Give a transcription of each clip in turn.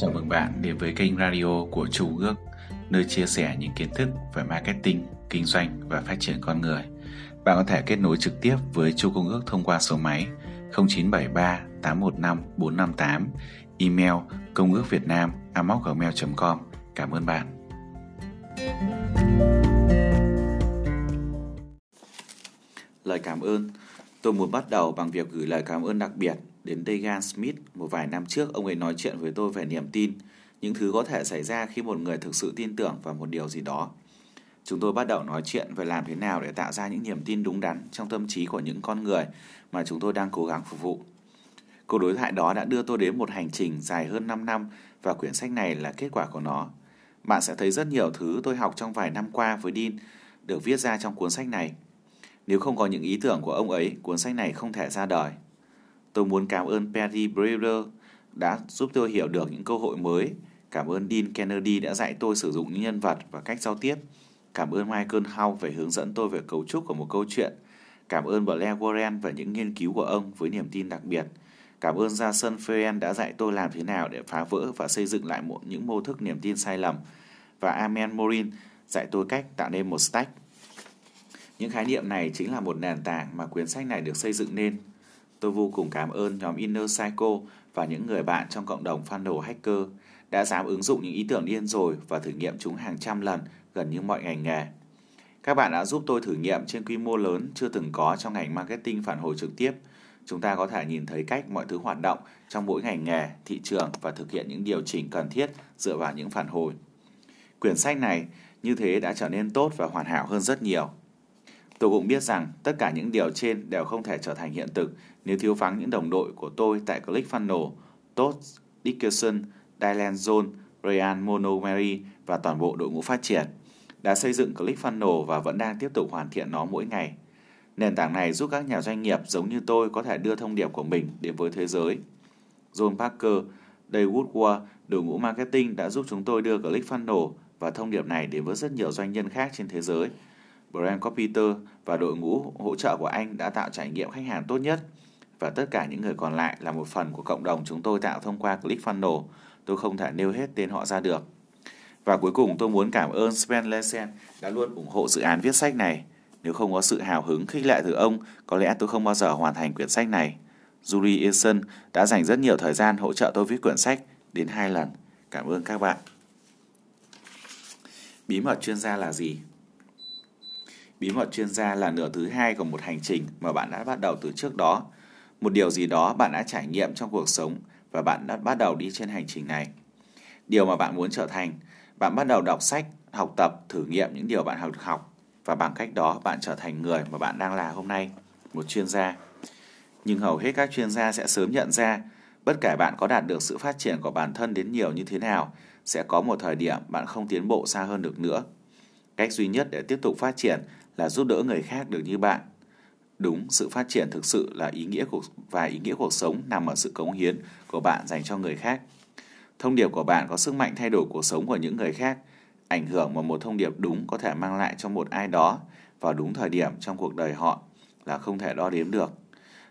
Chào mừng bạn đến với kênh radio của Chu Ước, nơi chia sẻ những kiến thức về marketing, kinh doanh và phát triển con người. Bạn có thể kết nối trực tiếp với Chu Công Ước thông qua số máy 0973 815 458, email công ước việt nam gmail.com. Cảm ơn bạn. Lời cảm ơn Tôi muốn bắt đầu bằng việc gửi lời cảm ơn đặc biệt đến Degan Smith. Một vài năm trước, ông ấy nói chuyện với tôi về niềm tin, những thứ có thể xảy ra khi một người thực sự tin tưởng vào một điều gì đó. Chúng tôi bắt đầu nói chuyện về làm thế nào để tạo ra những niềm tin đúng đắn trong tâm trí của những con người mà chúng tôi đang cố gắng phục vụ. Cuộc đối thoại đó đã đưa tôi đến một hành trình dài hơn 5 năm và quyển sách này là kết quả của nó. Bạn sẽ thấy rất nhiều thứ tôi học trong vài năm qua với Dean được viết ra trong cuốn sách này. Nếu không có những ý tưởng của ông ấy, cuốn sách này không thể ra đời. Tôi muốn cảm ơn Perry Brewer đã giúp tôi hiểu được những cơ hội mới. Cảm ơn Dean Kennedy đã dạy tôi sử dụng những nhân vật và cách giao tiếp. Cảm ơn Michael Howe về hướng dẫn tôi về cấu trúc của một câu chuyện. Cảm ơn Blair Warren và những nghiên cứu của ông với niềm tin đặc biệt. Cảm ơn Jason Feyen đã dạy tôi làm thế nào để phá vỡ và xây dựng lại một, những mô thức niềm tin sai lầm. Và Amen Morin dạy tôi cách tạo nên một stack. Những khái niệm này chính là một nền tảng mà quyển sách này được xây dựng nên. Tôi vô cùng cảm ơn nhóm Inner Psycho và những người bạn trong cộng đồng Funnel Hacker đã dám ứng dụng những ý tưởng điên rồi và thử nghiệm chúng hàng trăm lần gần như mọi ngành nghề. Các bạn đã giúp tôi thử nghiệm trên quy mô lớn chưa từng có trong ngành marketing phản hồi trực tiếp. Chúng ta có thể nhìn thấy cách mọi thứ hoạt động trong mỗi ngành nghề, thị trường và thực hiện những điều chỉnh cần thiết dựa vào những phản hồi. Quyển sách này như thế đã trở nên tốt và hoàn hảo hơn rất nhiều. Tôi cũng biết rằng tất cả những điều trên đều không thể trở thành hiện thực nếu thiếu vắng những đồng đội của tôi tại ClickFunnels, Todd Dickerson, Dylan Zone, Ryan Monomeri và toàn bộ đội ngũ phát triển đã xây dựng ClickFunnels và vẫn đang tiếp tục hoàn thiện nó mỗi ngày. Nền tảng này giúp các nhà doanh nghiệp giống như tôi có thể đưa thông điệp của mình đến với thế giới. John Parker, Dave Woodward, đội ngũ marketing đã giúp chúng tôi đưa ClickFunnels và thông điệp này đến với rất nhiều doanh nhân khác trên thế giới – Brand Copiter và đội ngũ hỗ trợ của anh đã tạo trải nghiệm khách hàng tốt nhất và tất cả những người còn lại là một phần của cộng đồng chúng tôi tạo thông qua ClickFunnels. Tôi không thể nêu hết tên họ ra được. Và cuối cùng tôi muốn cảm ơn Sven Lesen đã luôn ủng hộ dự án viết sách này. Nếu không có sự hào hứng khích lệ từ ông, có lẽ tôi không bao giờ hoàn thành quyển sách này. Julie Eason đã dành rất nhiều thời gian hỗ trợ tôi viết quyển sách đến hai lần. Cảm ơn các bạn. Bí mật chuyên gia là gì? Bí mật chuyên gia là nửa thứ hai của một hành trình mà bạn đã bắt đầu từ trước đó. Một điều gì đó bạn đã trải nghiệm trong cuộc sống và bạn đã bắt đầu đi trên hành trình này. Điều mà bạn muốn trở thành, bạn bắt đầu đọc sách, học tập, thử nghiệm những điều bạn học học và bằng cách đó bạn trở thành người mà bạn đang là hôm nay, một chuyên gia. Nhưng hầu hết các chuyên gia sẽ sớm nhận ra, bất kể bạn có đạt được sự phát triển của bản thân đến nhiều như thế nào, sẽ có một thời điểm bạn không tiến bộ xa hơn được nữa. Cách duy nhất để tiếp tục phát triển là giúp đỡ người khác được như bạn. Đúng, sự phát triển thực sự là ý nghĩa cuộc và ý nghĩa cuộc sống nằm ở sự cống hiến của bạn dành cho người khác. Thông điệp của bạn có sức mạnh thay đổi cuộc sống của những người khác. Ảnh hưởng mà một thông điệp đúng có thể mang lại cho một ai đó vào đúng thời điểm trong cuộc đời họ là không thể đo đếm được.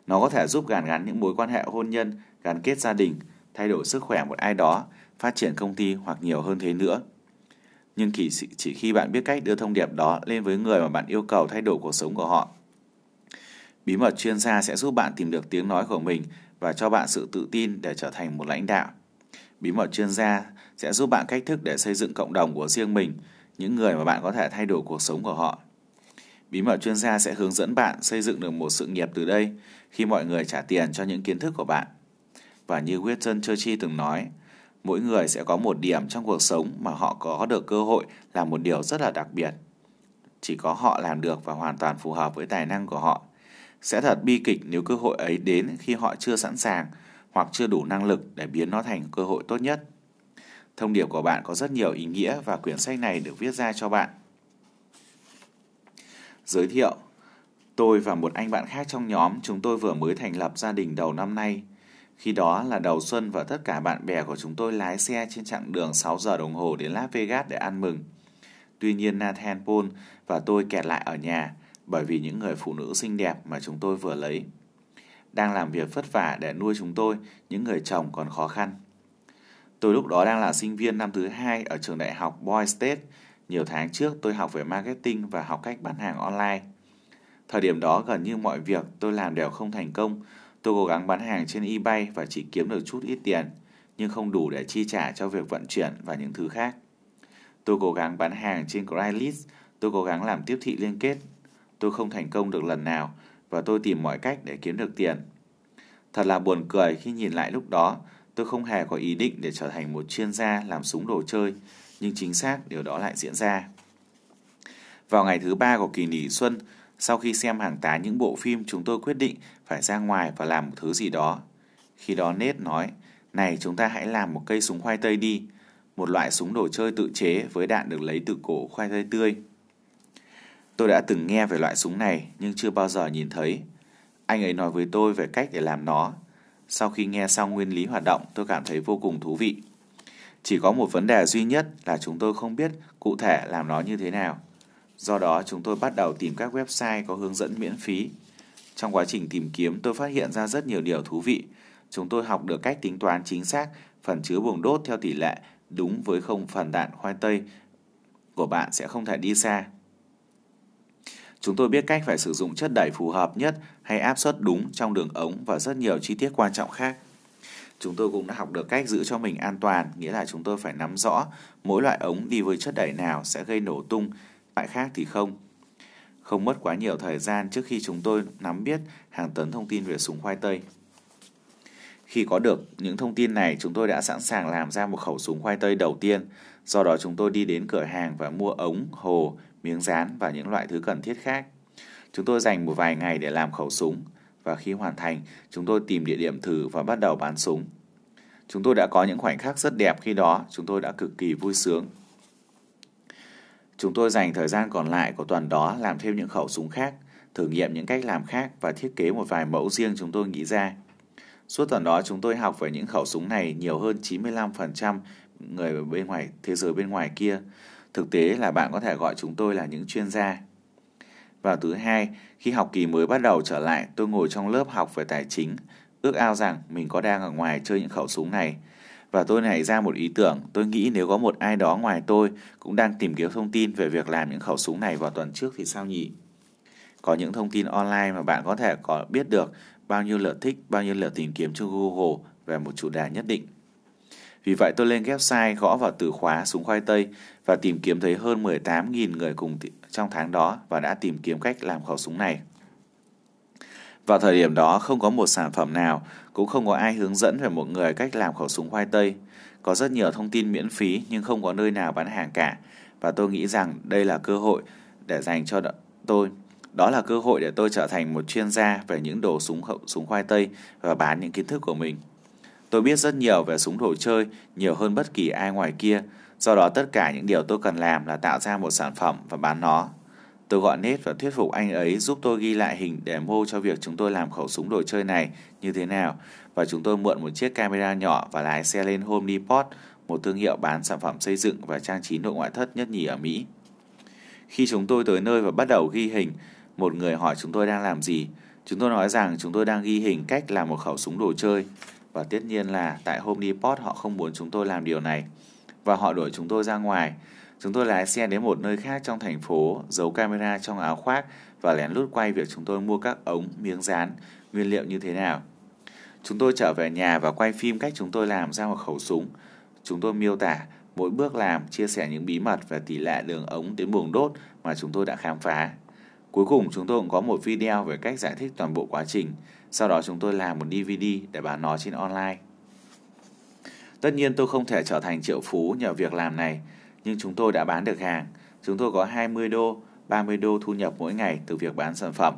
Nó có thể giúp gàn gắn những mối quan hệ hôn nhân, gắn kết gia đình, thay đổi sức khỏe một ai đó, phát triển công ty hoặc nhiều hơn thế nữa nhưng chỉ, chỉ khi bạn biết cách đưa thông điệp đó lên với người mà bạn yêu cầu thay đổi cuộc sống của họ. Bí mật chuyên gia sẽ giúp bạn tìm được tiếng nói của mình và cho bạn sự tự tin để trở thành một lãnh đạo. Bí mật chuyên gia sẽ giúp bạn cách thức để xây dựng cộng đồng của riêng mình, những người mà bạn có thể thay đổi cuộc sống của họ. Bí mật chuyên gia sẽ hướng dẫn bạn xây dựng được một sự nghiệp từ đây khi mọi người trả tiền cho những kiến thức của bạn. Và như Winston Churchill từng nói, mỗi người sẽ có một điểm trong cuộc sống mà họ có được cơ hội làm một điều rất là đặc biệt. Chỉ có họ làm được và hoàn toàn phù hợp với tài năng của họ. Sẽ thật bi kịch nếu cơ hội ấy đến khi họ chưa sẵn sàng hoặc chưa đủ năng lực để biến nó thành cơ hội tốt nhất. Thông điệp của bạn có rất nhiều ý nghĩa và quyển sách này được viết ra cho bạn. Giới thiệu, Tôi và một anh bạn khác trong nhóm, chúng tôi vừa mới thành lập gia đình đầu năm nay – khi đó là đầu xuân và tất cả bạn bè của chúng tôi lái xe trên chặng đường 6 giờ đồng hồ đến Las Vegas để ăn mừng. Tuy nhiên Nathan Paul và tôi kẹt lại ở nhà bởi vì những người phụ nữ xinh đẹp mà chúng tôi vừa lấy. Đang làm việc vất vả để nuôi chúng tôi, những người chồng còn khó khăn. Tôi lúc đó đang là sinh viên năm thứ hai ở trường đại học Boy State. Nhiều tháng trước tôi học về marketing và học cách bán hàng online. Thời điểm đó gần như mọi việc tôi làm đều không thành công. Tôi cố gắng bán hàng trên eBay và chỉ kiếm được chút ít tiền, nhưng không đủ để chi trả cho việc vận chuyển và những thứ khác. Tôi cố gắng bán hàng trên Craigslist, tôi cố gắng làm tiếp thị liên kết. Tôi không thành công được lần nào và tôi tìm mọi cách để kiếm được tiền. Thật là buồn cười khi nhìn lại lúc đó, tôi không hề có ý định để trở thành một chuyên gia làm súng đồ chơi, nhưng chính xác điều đó lại diễn ra. Vào ngày thứ ba của kỳ nghỉ xuân, sau khi xem hàng tá những bộ phim, chúng tôi quyết định phải ra ngoài và làm một thứ gì đó. Khi đó Nết nói, này chúng ta hãy làm một cây súng khoai tây đi, một loại súng đồ chơi tự chế với đạn được lấy từ cổ khoai tây tươi. Tôi đã từng nghe về loại súng này nhưng chưa bao giờ nhìn thấy. Anh ấy nói với tôi về cách để làm nó. Sau khi nghe xong nguyên lý hoạt động, tôi cảm thấy vô cùng thú vị. Chỉ có một vấn đề duy nhất là chúng tôi không biết cụ thể làm nó như thế nào. Do đó, chúng tôi bắt đầu tìm các website có hướng dẫn miễn phí. Trong quá trình tìm kiếm, tôi phát hiện ra rất nhiều điều thú vị. Chúng tôi học được cách tính toán chính xác phần chứa buồng đốt theo tỷ lệ đúng với không phần đạn khoai tây của bạn sẽ không thể đi xa. Chúng tôi biết cách phải sử dụng chất đẩy phù hợp nhất hay áp suất đúng trong đường ống và rất nhiều chi tiết quan trọng khác. Chúng tôi cũng đã học được cách giữ cho mình an toàn, nghĩa là chúng tôi phải nắm rõ mỗi loại ống đi với chất đẩy nào sẽ gây nổ tung, loại khác thì không. Không mất quá nhiều thời gian trước khi chúng tôi nắm biết hàng tấn thông tin về súng khoai tây. Khi có được những thông tin này, chúng tôi đã sẵn sàng làm ra một khẩu súng khoai tây đầu tiên. Do đó chúng tôi đi đến cửa hàng và mua ống, hồ, miếng dán và những loại thứ cần thiết khác. Chúng tôi dành một vài ngày để làm khẩu súng và khi hoàn thành, chúng tôi tìm địa điểm thử và bắt đầu bán súng. Chúng tôi đã có những khoảnh khắc rất đẹp khi đó, chúng tôi đã cực kỳ vui sướng. Chúng tôi dành thời gian còn lại của tuần đó làm thêm những khẩu súng khác, thử nghiệm những cách làm khác và thiết kế một vài mẫu riêng chúng tôi nghĩ ra. Suốt tuần đó chúng tôi học về những khẩu súng này nhiều hơn 95% người bên ngoài thế giới bên ngoài kia. Thực tế là bạn có thể gọi chúng tôi là những chuyên gia. Vào thứ hai, khi học kỳ mới bắt đầu trở lại, tôi ngồi trong lớp học về tài chính, ước ao rằng mình có đang ở ngoài chơi những khẩu súng này. Và tôi nảy ra một ý tưởng, tôi nghĩ nếu có một ai đó ngoài tôi cũng đang tìm kiếm thông tin về việc làm những khẩu súng này vào tuần trước thì sao nhỉ? Có những thông tin online mà bạn có thể có biết được bao nhiêu lượt thích, bao nhiêu lượt tìm kiếm trên Google về một chủ đề nhất định. Vì vậy tôi lên website gõ vào từ khóa súng khoai tây và tìm kiếm thấy hơn 18.000 người cùng trong tháng đó và đã tìm kiếm cách làm khẩu súng này. Vào thời điểm đó không có một sản phẩm nào, cũng không có ai hướng dẫn về một người cách làm khẩu súng khoai tây. Có rất nhiều thông tin miễn phí nhưng không có nơi nào bán hàng cả. Và tôi nghĩ rằng đây là cơ hội để dành cho tôi. Đó là cơ hội để tôi trở thành một chuyên gia về những đồ súng khẩu súng khoai tây và bán những kiến thức của mình. Tôi biết rất nhiều về súng đồ chơi, nhiều hơn bất kỳ ai ngoài kia. Do đó tất cả những điều tôi cần làm là tạo ra một sản phẩm và bán nó. Tôi gọi nét và thuyết phục anh ấy giúp tôi ghi lại hình để mô cho việc chúng tôi làm khẩu súng đồ chơi này như thế nào và chúng tôi mượn một chiếc camera nhỏ và lái xe lên Home Depot, một thương hiệu bán sản phẩm xây dựng và trang trí nội ngoại thất nhất nhì ở Mỹ. Khi chúng tôi tới nơi và bắt đầu ghi hình, một người hỏi chúng tôi đang làm gì. Chúng tôi nói rằng chúng tôi đang ghi hình cách làm một khẩu súng đồ chơi. Và tất nhiên là tại Home Depot họ không muốn chúng tôi làm điều này. Và họ đuổi chúng tôi ra ngoài. Chúng tôi lái xe đến một nơi khác trong thành phố, giấu camera trong áo khoác và lén lút quay việc chúng tôi mua các ống, miếng dán, nguyên liệu như thế nào. Chúng tôi trở về nhà và quay phim cách chúng tôi làm ra một khẩu súng. Chúng tôi miêu tả mỗi bước làm, chia sẻ những bí mật và tỷ lệ đường ống đến buồng đốt mà chúng tôi đã khám phá. Cuối cùng chúng tôi cũng có một video về cách giải thích toàn bộ quá trình. Sau đó chúng tôi làm một DVD để bán nó trên online. Tất nhiên tôi không thể trở thành triệu phú nhờ việc làm này, nhưng chúng tôi đã bán được hàng. Chúng tôi có 20 đô, 30 đô thu nhập mỗi ngày từ việc bán sản phẩm.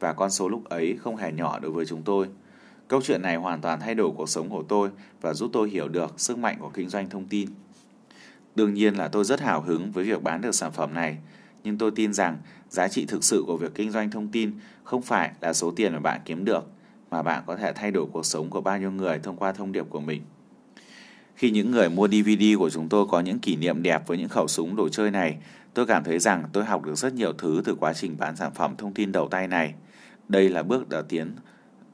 Và con số lúc ấy không hề nhỏ đối với chúng tôi. Câu chuyện này hoàn toàn thay đổi cuộc sống của tôi và giúp tôi hiểu được sức mạnh của kinh doanh thông tin. Đương nhiên là tôi rất hào hứng với việc bán được sản phẩm này, nhưng tôi tin rằng giá trị thực sự của việc kinh doanh thông tin không phải là số tiền mà bạn kiếm được, mà bạn có thể thay đổi cuộc sống của bao nhiêu người thông qua thông điệp của mình. Khi những người mua DVD của chúng tôi có những kỷ niệm đẹp với những khẩu súng đồ chơi này, tôi cảm thấy rằng tôi học được rất nhiều thứ từ quá trình bán sản phẩm thông tin đầu tay này. Đây là bước đã tiến,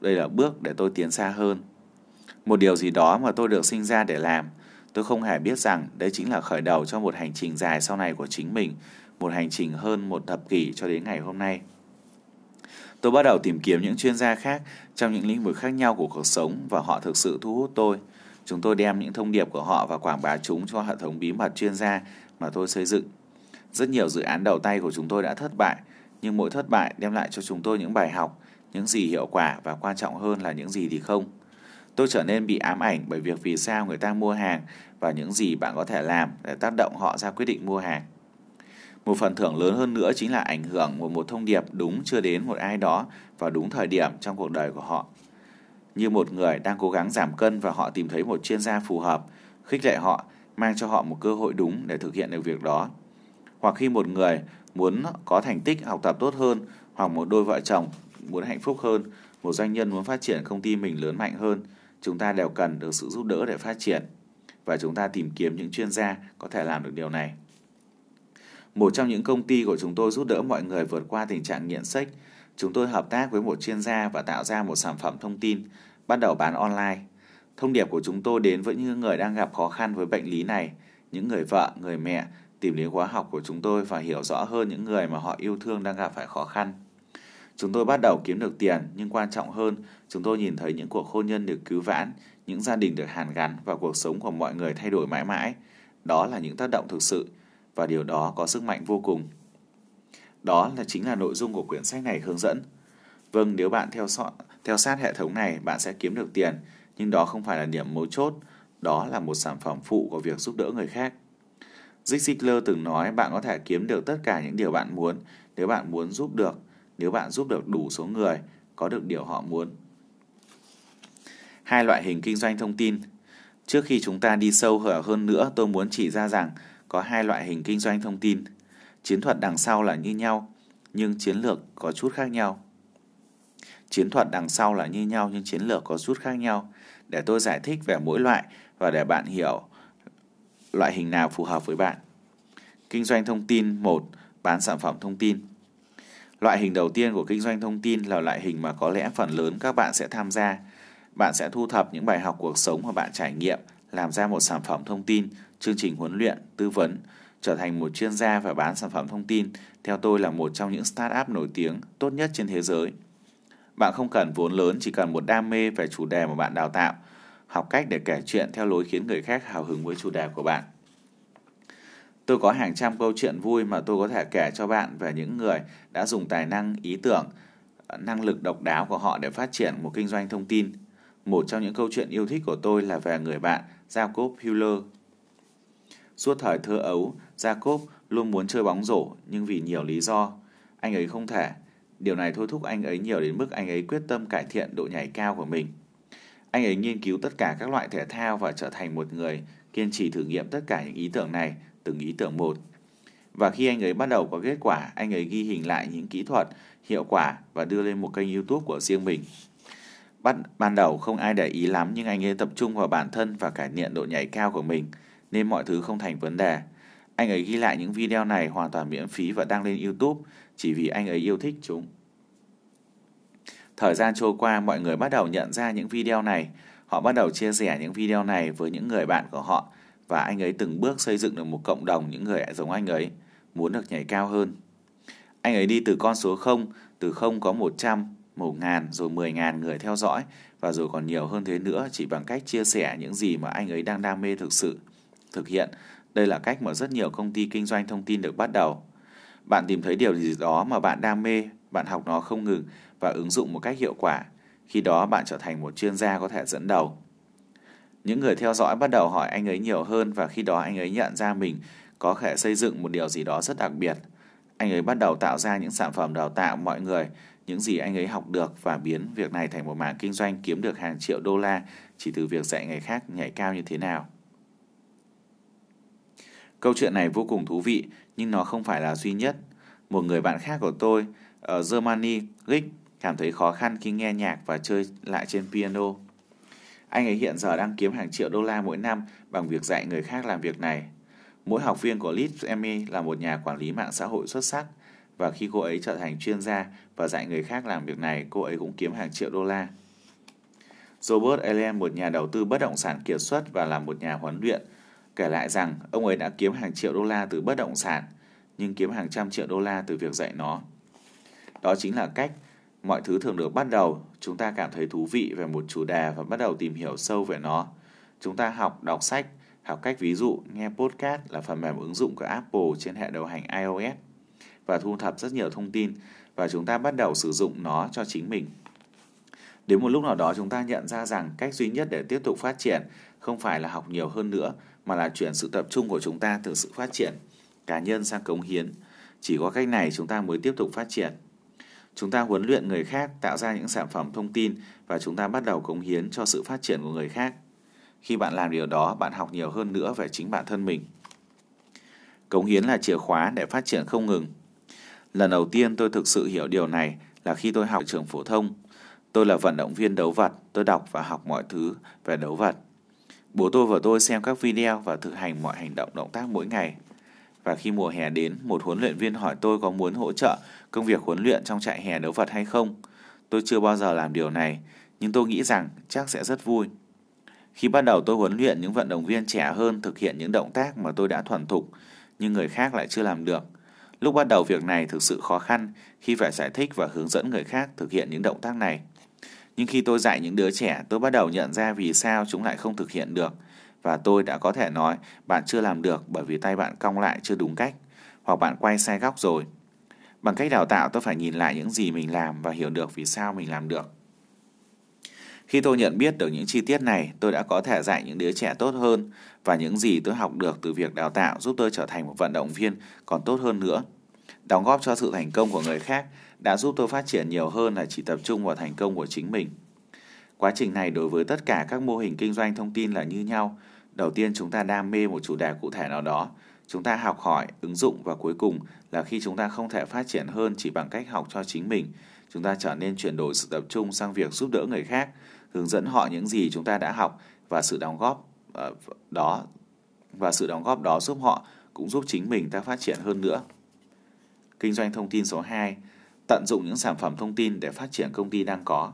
đây là bước để tôi tiến xa hơn. Một điều gì đó mà tôi được sinh ra để làm. Tôi không hề biết rằng đây chính là khởi đầu cho một hành trình dài sau này của chính mình, một hành trình hơn một thập kỷ cho đến ngày hôm nay. Tôi bắt đầu tìm kiếm những chuyên gia khác trong những lĩnh vực khác nhau của cuộc sống và họ thực sự thu hút tôi. Chúng tôi đem những thông điệp của họ và quảng bá chúng cho hệ thống bí mật chuyên gia mà tôi xây dựng. Rất nhiều dự án đầu tay của chúng tôi đã thất bại, nhưng mỗi thất bại đem lại cho chúng tôi những bài học, những gì hiệu quả và quan trọng hơn là những gì thì không. Tôi trở nên bị ám ảnh bởi việc vì sao người ta mua hàng và những gì bạn có thể làm để tác động họ ra quyết định mua hàng. Một phần thưởng lớn hơn nữa chính là ảnh hưởng của một thông điệp đúng chưa đến một ai đó vào đúng thời điểm trong cuộc đời của họ. Như một người đang cố gắng giảm cân và họ tìm thấy một chuyên gia phù hợp, khích lệ họ, mang cho họ một cơ hội đúng để thực hiện được việc đó. Hoặc khi một người muốn có thành tích học tập tốt hơn, hoặc một đôi vợ chồng muốn hạnh phúc hơn, một doanh nhân muốn phát triển công ty mình lớn mạnh hơn, chúng ta đều cần được sự giúp đỡ để phát triển và chúng ta tìm kiếm những chuyên gia có thể làm được điều này. Một trong những công ty của chúng tôi giúp đỡ mọi người vượt qua tình trạng nghiện sách. Chúng tôi hợp tác với một chuyên gia và tạo ra một sản phẩm thông tin, bắt đầu bán online. Thông điệp của chúng tôi đến với những người đang gặp khó khăn với bệnh lý này, những người vợ, người mẹ tìm đến khóa học của chúng tôi và hiểu rõ hơn những người mà họ yêu thương đang gặp phải khó khăn. Chúng tôi bắt đầu kiếm được tiền, nhưng quan trọng hơn, chúng tôi nhìn thấy những cuộc hôn nhân được cứu vãn, những gia đình được hàn gắn và cuộc sống của mọi người thay đổi mãi mãi. Đó là những tác động thực sự và điều đó có sức mạnh vô cùng. Đó là chính là nội dung của quyển sách này hướng dẫn. Vâng, nếu bạn theo, so, theo sát hệ thống này, bạn sẽ kiếm được tiền, nhưng đó không phải là điểm mấu chốt, đó là một sản phẩm phụ của việc giúp đỡ người khác. Zig Ziglar từng nói bạn có thể kiếm được tất cả những điều bạn muốn nếu bạn muốn giúp được, nếu bạn giúp được đủ số người có được điều họ muốn. Hai loại hình kinh doanh thông tin. Trước khi chúng ta đi sâu hơn nữa, tôi muốn chỉ ra rằng có hai loại hình kinh doanh thông tin. Chiến thuật đằng sau là như nhau, nhưng chiến lược có chút khác nhau. Chiến thuật đằng sau là như nhau nhưng chiến lược có chút khác nhau. Để tôi giải thích về mỗi loại và để bạn hiểu loại hình nào phù hợp với bạn. Kinh doanh thông tin 1. Bán sản phẩm thông tin Loại hình đầu tiên của kinh doanh thông tin là loại hình mà có lẽ phần lớn các bạn sẽ tham gia. Bạn sẽ thu thập những bài học cuộc sống mà bạn trải nghiệm, làm ra một sản phẩm thông tin, chương trình huấn luyện, tư vấn, trở thành một chuyên gia và bán sản phẩm thông tin, theo tôi là một trong những startup nổi tiếng tốt nhất trên thế giới. Bạn không cần vốn lớn, chỉ cần một đam mê về chủ đề mà bạn đào tạo, học cách để kể chuyện theo lối khiến người khác hào hứng với chủ đề của bạn. Tôi có hàng trăm câu chuyện vui mà tôi có thể kể cho bạn về những người đã dùng tài năng, ý tưởng, năng lực độc đáo của họ để phát triển một kinh doanh thông tin. Một trong những câu chuyện yêu thích của tôi là về người bạn Jacob Hiller. Suốt thời thơ ấu, Jacob luôn muốn chơi bóng rổ nhưng vì nhiều lý do, anh ấy không thể. Điều này thôi thúc anh ấy nhiều đến mức anh ấy quyết tâm cải thiện độ nhảy cao của mình. Anh ấy nghiên cứu tất cả các loại thể thao và trở thành một người kiên trì thử nghiệm tất cả những ý tưởng này, từng ý tưởng một. Và khi anh ấy bắt đầu có kết quả, anh ấy ghi hình lại những kỹ thuật, hiệu quả và đưa lên một kênh YouTube của riêng mình. Bắt, ban đầu không ai để ý lắm nhưng anh ấy tập trung vào bản thân và cải thiện độ nhảy cao của mình, nên mọi thứ không thành vấn đề. Anh ấy ghi lại những video này hoàn toàn miễn phí và đăng lên YouTube chỉ vì anh ấy yêu thích chúng. Thời gian trôi qua, mọi người bắt đầu nhận ra những video này. Họ bắt đầu chia sẻ những video này với những người bạn của họ và anh ấy từng bước xây dựng được một cộng đồng những người giống anh ấy, muốn được nhảy cao hơn. Anh ấy đi từ con số 0, từ 0 có 100, 1 ngàn rồi 10 ngàn người theo dõi và rồi còn nhiều hơn thế nữa chỉ bằng cách chia sẻ những gì mà anh ấy đang đam mê thực sự. Thực hiện, đây là cách mà rất nhiều công ty kinh doanh thông tin được bắt đầu. Bạn tìm thấy điều gì đó mà bạn đam mê, bạn học nó không ngừng và ứng dụng một cách hiệu quả. Khi đó bạn trở thành một chuyên gia có thể dẫn đầu. Những người theo dõi bắt đầu hỏi anh ấy nhiều hơn và khi đó anh ấy nhận ra mình có thể xây dựng một điều gì đó rất đặc biệt. Anh ấy bắt đầu tạo ra những sản phẩm đào tạo mọi người, những gì anh ấy học được và biến việc này thành một mảng kinh doanh kiếm được hàng triệu đô la chỉ từ việc dạy người khác nhảy cao như thế nào. Câu chuyện này vô cùng thú vị, nhưng nó không phải là duy nhất. Một người bạn khác của tôi ở Germany, Rick, cảm thấy khó khăn khi nghe nhạc và chơi lại trên piano. Anh ấy hiện giờ đang kiếm hàng triệu đô la mỗi năm bằng việc dạy người khác làm việc này. Mỗi học viên của Leeds Emmy là một nhà quản lý mạng xã hội xuất sắc và khi cô ấy trở thành chuyên gia và dạy người khác làm việc này, cô ấy cũng kiếm hàng triệu đô la. Robert Allen, một nhà đầu tư bất động sản kiệt xuất và là một nhà huấn luyện, kể lại rằng ông ấy đã kiếm hàng triệu đô la từ bất động sản, nhưng kiếm hàng trăm triệu đô la từ việc dạy nó. Đó chính là cách mọi thứ thường được bắt đầu, chúng ta cảm thấy thú vị về một chủ đề và bắt đầu tìm hiểu sâu về nó. Chúng ta học, đọc sách, học cách ví dụ, nghe podcast là phần mềm ứng dụng của Apple trên hệ điều hành iOS và thu thập rất nhiều thông tin và chúng ta bắt đầu sử dụng nó cho chính mình. Đến một lúc nào đó chúng ta nhận ra rằng cách duy nhất để tiếp tục phát triển không phải là học nhiều hơn nữa mà là chuyển sự tập trung của chúng ta từ sự phát triển cá nhân sang cống hiến. Chỉ có cách này chúng ta mới tiếp tục phát triển. Chúng ta huấn luyện người khác tạo ra những sản phẩm thông tin và chúng ta bắt đầu cống hiến cho sự phát triển của người khác. Khi bạn làm điều đó, bạn học nhiều hơn nữa về chính bản thân mình. Cống hiến là chìa khóa để phát triển không ngừng. Lần đầu tiên tôi thực sự hiểu điều này là khi tôi học trường phổ thông. Tôi là vận động viên đấu vật, tôi đọc và học mọi thứ về đấu vật. Bố tôi và tôi xem các video và thực hành mọi hành động động tác mỗi ngày. Và khi mùa hè đến, một huấn luyện viên hỏi tôi có muốn hỗ trợ công việc huấn luyện trong trại hè đấu vật hay không. Tôi chưa bao giờ làm điều này, nhưng tôi nghĩ rằng chắc sẽ rất vui. Khi bắt đầu tôi huấn luyện những vận động viên trẻ hơn thực hiện những động tác mà tôi đã thuần thục, nhưng người khác lại chưa làm được. Lúc bắt đầu việc này thực sự khó khăn khi phải giải thích và hướng dẫn người khác thực hiện những động tác này. Nhưng khi tôi dạy những đứa trẻ, tôi bắt đầu nhận ra vì sao chúng lại không thực hiện được. Và tôi đã có thể nói, bạn chưa làm được bởi vì tay bạn cong lại chưa đúng cách, hoặc bạn quay sai góc rồi. Bằng cách đào tạo, tôi phải nhìn lại những gì mình làm và hiểu được vì sao mình làm được. Khi tôi nhận biết được những chi tiết này, tôi đã có thể dạy những đứa trẻ tốt hơn và những gì tôi học được từ việc đào tạo giúp tôi trở thành một vận động viên còn tốt hơn nữa. Đóng góp cho sự thành công của người khác đã giúp tôi phát triển nhiều hơn là chỉ tập trung vào thành công của chính mình. Quá trình này đối với tất cả các mô hình kinh doanh thông tin là như nhau. Đầu tiên chúng ta đam mê một chủ đề cụ thể nào đó, chúng ta học hỏi, ứng dụng và cuối cùng là khi chúng ta không thể phát triển hơn chỉ bằng cách học cho chính mình, chúng ta trở nên chuyển đổi sự tập trung sang việc giúp đỡ người khác, hướng dẫn họ những gì chúng ta đã học và sự đóng góp ờ, đó và sự đóng góp đó giúp họ cũng giúp chính mình ta phát triển hơn nữa. Kinh doanh thông tin số 2, tận dụng những sản phẩm thông tin để phát triển công ty đang có.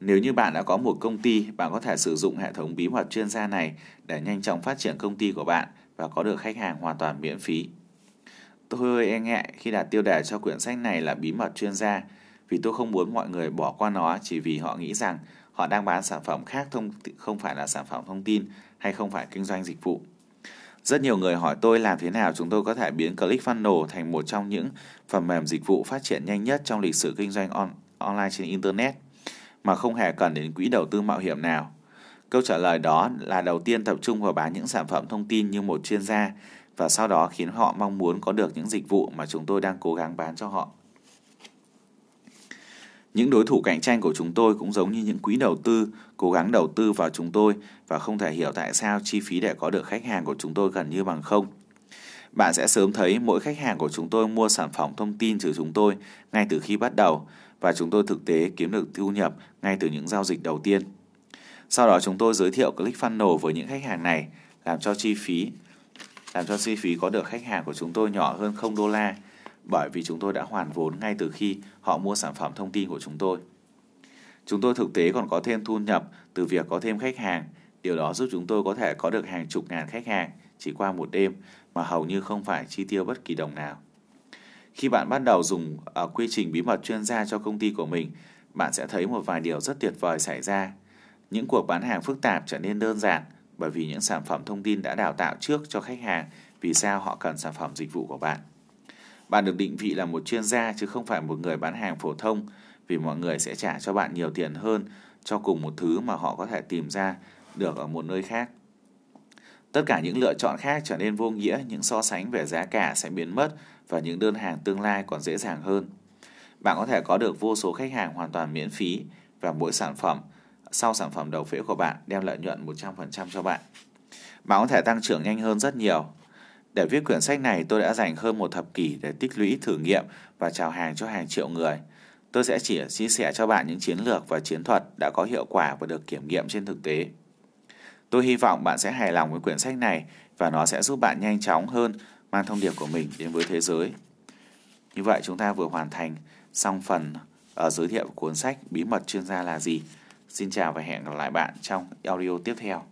Nếu như bạn đã có một công ty, bạn có thể sử dụng hệ thống bí mật chuyên gia này để nhanh chóng phát triển công ty của bạn và có được khách hàng hoàn toàn miễn phí. Tôi hơi e ngại khi đặt tiêu đề cho quyển sách này là bí mật chuyên gia vì tôi không muốn mọi người bỏ qua nó chỉ vì họ nghĩ rằng họ đang bán sản phẩm khác thông không phải là sản phẩm thông tin hay không phải kinh doanh dịch vụ. Rất nhiều người hỏi tôi làm thế nào chúng tôi có thể biến ClickFunnels thành một trong những phần mềm dịch vụ phát triển nhanh nhất trong lịch sử kinh doanh on, online trên Internet mà không hề cần đến quỹ đầu tư mạo hiểm nào. Câu trả lời đó là đầu tiên tập trung vào bán những sản phẩm thông tin như một chuyên gia và sau đó khiến họ mong muốn có được những dịch vụ mà chúng tôi đang cố gắng bán cho họ. Những đối thủ cạnh tranh của chúng tôi cũng giống như những quỹ đầu tư cố gắng đầu tư vào chúng tôi và không thể hiểu tại sao chi phí để có được khách hàng của chúng tôi gần như bằng không. Bạn sẽ sớm thấy mỗi khách hàng của chúng tôi mua sản phẩm thông tin từ chúng tôi ngay từ khi bắt đầu và chúng tôi thực tế kiếm được thu nhập ngay từ những giao dịch đầu tiên. Sau đó chúng tôi giới thiệu ClickFunnels với những khách hàng này, làm cho chi phí, làm cho chi phí có được khách hàng của chúng tôi nhỏ hơn 0 đô la bởi vì chúng tôi đã hoàn vốn ngay từ khi họ mua sản phẩm thông tin của chúng tôi. Chúng tôi thực tế còn có thêm thu nhập từ việc có thêm khách hàng. Điều đó giúp chúng tôi có thể có được hàng chục ngàn khách hàng chỉ qua một đêm mà hầu như không phải chi tiêu bất kỳ đồng nào. Khi bạn bắt đầu dùng ở quy trình bí mật chuyên gia cho công ty của mình, bạn sẽ thấy một vài điều rất tuyệt vời xảy ra. Những cuộc bán hàng phức tạp trở nên đơn giản bởi vì những sản phẩm thông tin đã đào tạo trước cho khách hàng vì sao họ cần sản phẩm dịch vụ của bạn. Bạn được định vị là một chuyên gia chứ không phải một người bán hàng phổ thông vì mọi người sẽ trả cho bạn nhiều tiền hơn cho cùng một thứ mà họ có thể tìm ra được ở một nơi khác. Tất cả những lựa chọn khác trở nên vô nghĩa, những so sánh về giá cả sẽ biến mất và những đơn hàng tương lai còn dễ dàng hơn. Bạn có thể có được vô số khách hàng hoàn toàn miễn phí và mỗi sản phẩm sau sản phẩm đầu phễu của bạn đem lợi nhuận 100% cho bạn. Bạn có thể tăng trưởng nhanh hơn rất nhiều. Để viết quyển sách này, tôi đã dành hơn một thập kỷ để tích lũy thử nghiệm và chào hàng cho hàng triệu người. Tôi sẽ chỉ chia sẻ cho bạn những chiến lược và chiến thuật đã có hiệu quả và được kiểm nghiệm trên thực tế. Tôi hy vọng bạn sẽ hài lòng với quyển sách này và nó sẽ giúp bạn nhanh chóng hơn mang thông điệp của mình đến với thế giới. Như vậy chúng ta vừa hoàn thành xong phần ở giới thiệu cuốn sách Bí mật chuyên gia là gì. Xin chào và hẹn gặp lại bạn trong audio tiếp theo.